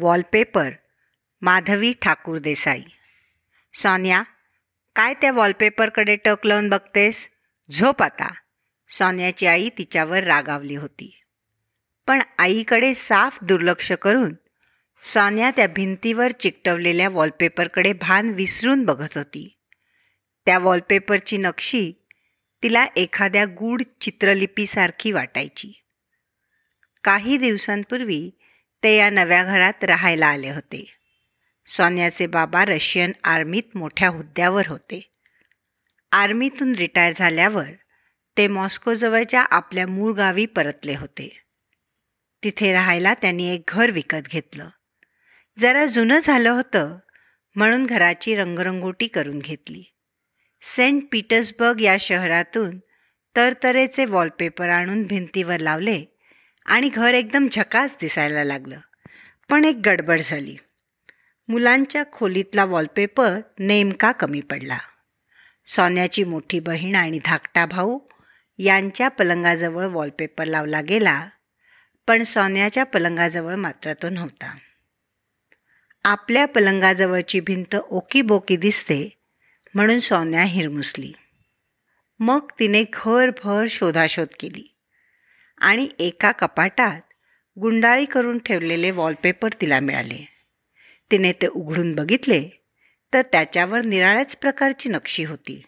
Wallpaper Madhavi Thakur Desai. सोन्या काय त्या वॉलपेपरकडे टक लावून बघतेस? झोप आता. सोन्याची आई तिच्यावर रागावली होती. पण आईकडे साफ दुर्लक्ष करून सोन्या त्या भिंतीवर चिकटवलेल्या वॉलपेपरकडे भान विसरून बघत होती. त्या वॉलपेपरची नक्षी तिला एखाद्या गूढ चित्रलिपीसारखी वाटायची. काही दिवसांपूर्वी ते या नव्या घरात राहायला आले होते. सोन्याचे बाबा रशियन आर्मीत मोठ्या हुद्द्यावर होते. आर्मीतून रिटायर झाल्यावर ते मॉस्कोजवळच्या आपल्या मूळ गावी परतले होते. तिथे राहायला त्यांनी एक घर विकत घेतलं. जरा जुनं झालं होतं म्हणून घराची रंगरंगोटी करून घेतली. सेंट पीटर्सबर्ग या शहरातून तरतरेचे वॉलपेपर आणून भिंतीवर लावले आणि घर एकदम झकास दिसायला लागलं. पण एक गडबड झाली. मुलांच्या खोलीतला वॉलपेपर नेमका कमी पडला. सोन्याची मोठी बहीण आणि धाकटा भाऊ यांच्या पलंगाजवळ वॉलपेपर लावला गेला पण सोन्याच्या पलंगाजवळ मात्र तो नव्हता. आपल्या पलंगाजवळची भिंत ओकीबोकी दिसते म्हणून सोन्या हिरमुसली. मग तिने घरभर शोधाशोध केली. आणि एका कपाटात गुंडाळी करून ठेवलेले वॉलपेपर तिला मिळाले. तिने ते उघडून बघितले तर त्याच्यावर निराळ्याच प्रकारची नक्षी होती.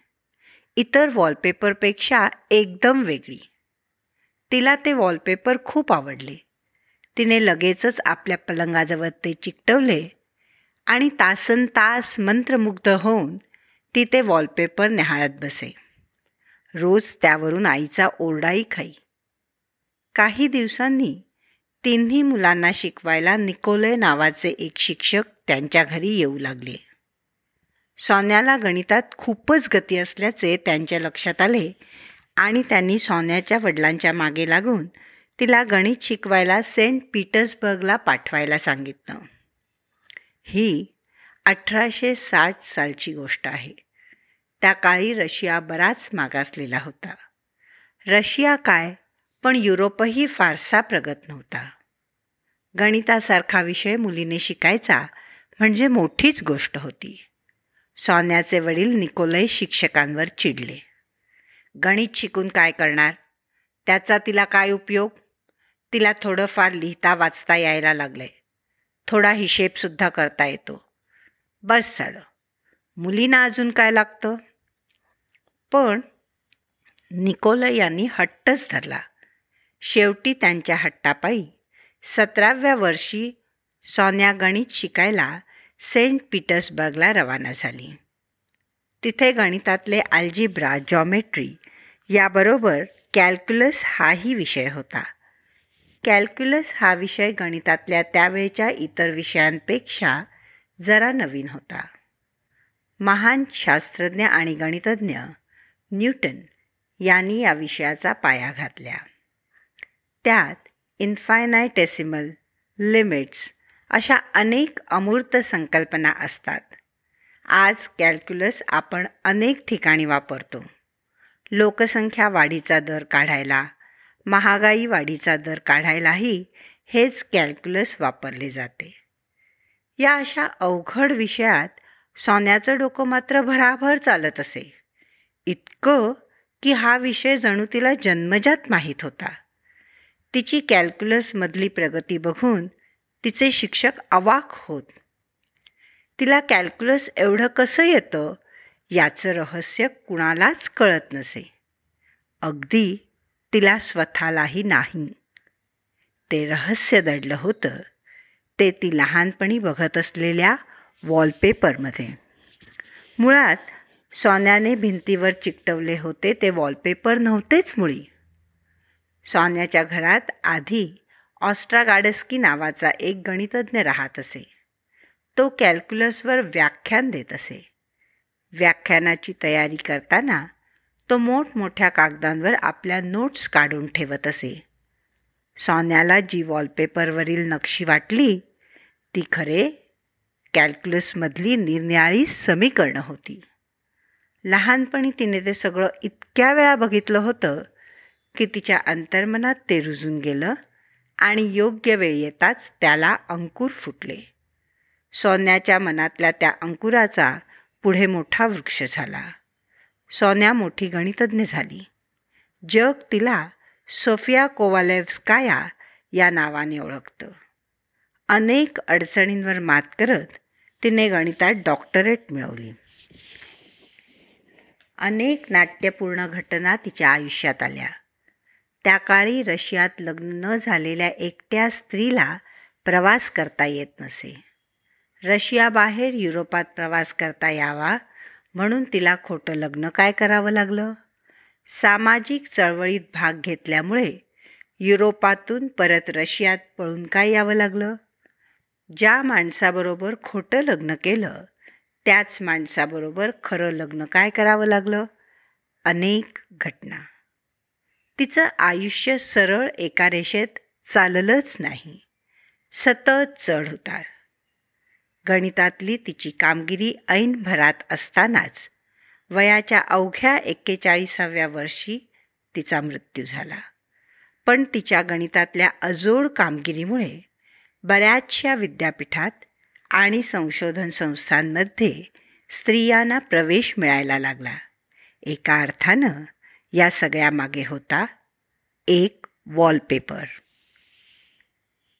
इतर वॉलपेपरपेक्षा एकदम वेगळी. तिला ते वॉलपेपर खूप आवडले. तिने लगेचच आपल्या पलंगाजवळ ते चिकटवले आणि तासन तास मंत्रमुग्ध होऊन ती ते वॉलपेपर न्याहाळत बसे. रोज त्यावरून आईचा ओरडाही खाई. काही दिवसांनी तिन्ही मुलांना शिकवायला निकोले नावाचे एक शिक्षक त्यांच्या घरी येऊ लागले. सोन्याला गणितात खूपच गती असल्याचे त्यांच्या लक्षात आले आणि त्यांनी सोन्याच्या वडिलांच्या मागे लागून तिला गणित शिकवायला सेंट पीटर्सबर्गला पाठवायला सांगितलं. ही अठराशे साठ सालची गोष्ट आहे. त्या काळी रशिया बराच मागासलेला होता. रशिया काय? पण युरोपही फारसा प्रगत नव्हता. गणितासारखा विषय मुलीने शिकायचा म्हणजे मोठीच गोष्ट होती. सोन्याचे वडील निकोलय शिक्षकांवर चिडले. गणित शिकून काय करणार? त्याचा तिला काय उपयोग? तिला थोडंफार लिहिता वाचता यायला लागलंय थोडा हिशेबसुद्धा करता येतो. बस झालं. मुलींना अजून काय लागतं? पण निकोलय यांनी हट्टच धरला. शेवटी त्यांच्या हट्टापायी सतराव्या वर्षी सोन्या गणित शिकायला सेंट पीटर्सबर्गला रवाना झाली. तिथे गणितातले अल्जिब्रा जॉमेट्री याबरोबर कॅल्क्युलस हाही विषय होता. कॅल्क्युलस हा विषय गणितातल्या त्यावेळच्या इतर विषयांपेक्षा जरा नवीन होता. महान शास्त्रज्ञ आणि गणितज्ञ न्यूटन यांनी या विषयाचा पाया घातल्या. त्यात इन्फायनायटेसिमल लिमिट्स अशा अनेक अमूर्त संकल्पना असतात. आज कॅल्क्युलस आपण अनेक ठिकाणी वापरतो. लोकसंख्या वाढीचा दर काढायला महागाई वाढीचा दर काढायलाही हेच कॅल्क्युलस वापरले जाते. या अशा अवघड विषयात सोन्याचं डोकं मात्र भराभर चालत असे. इतकं की हा विषय जणू तिला जन्मजात माहीत होता. तिची कॅल्क्युलसमधली प्रगती बघून तिचे शिक्षक अवाक होत. तिला कॅल्क्युलस एवढं कसं येतं याचं रहस्य कुणालाच कळत नसे. अगदी तिला स्वतःलाही नाही. ते रहस्य दडलं होतं. ते ती लहानपणी बघत असलेल्या वॉलपेपरमध्ये. मुळात सोन्याने भिंतीवर चिकटवले होते ते वॉलपेपर नव्हतेच मुळी. सोन्याच्या घरात आधी ऑस्ट्रागाडस्की नावाचा एक गणितज्ञ राहत असे. तो कॅल्क्युलसवर व्याख्यान देत असे. व्याख्यानाची तयारी करताना तो मोठमोठ्या कागदांवर आपल्या नोट्स काढून ठेवत असे. सोन्याला जी वॉलपेपरवरील नक्षी वाटली ती खरे कॅल्क्युलसमधली निरनिराळी समीकरणं होती. लहानपणी तिने ते सगळं इतक्या वेळा बघितलं होतं की तिच्या अंतर्मनात ते रुजून गेलं आणि योग्य वेळ येताच त्याला अंकुर फुटले. सोन्याच्या मनातल्या त्या अंकुराचा पुढे मोठा वृक्ष झाला. सोन्या मोठी गणितज्ञ झाली. जग तिला सोफिया कोवालेव्स्काया या नावाने ओळखतं. अनेक अडचणींवर मात करत तिने गणितात डॉक्टरेट मिळवली. अनेक नाट्यपूर्ण घटना तिच्या आयुष्यात आल्या. त्या काळी रशियात लग्न न झालेल्या एकट्या स्त्रीला प्रवास करता येत नसे. रशियाबाहेर युरोपात प्रवास करता यावा म्हणून तिला खोटं लग्न काय करावं लागलं? सामाजिक चळवळीत भाग घेतल्यामुळे युरोपातून परत रशियात पळून काय यावं लागलं? ज्या माणसाबरोबर खोटं लग्न केलं त्याच माणसाबरोबर खरं लग्न काय करावं लागलं? अनेक घटना. तिचं आयुष्य सरळ एका रेषेत चाललंच नाही. सतत चढ उतार. गणितातली तिची कामगिरी ऐन भरात असतानाच वयाच्या अवघ्या एक्केचाळीसाव्या वर्षी तिचा मृत्यू झाला. पण तिच्या गणितातल्या अजोड कामगिरीमुळे बऱ्याचशा विद्यापीठात आणि संशोधन संस्थांमध्ये स्त्रियांना प्रवेश मिळायला लागला. एका अर्थानं या सगळ्यामागे होता एक वॉलपेपर.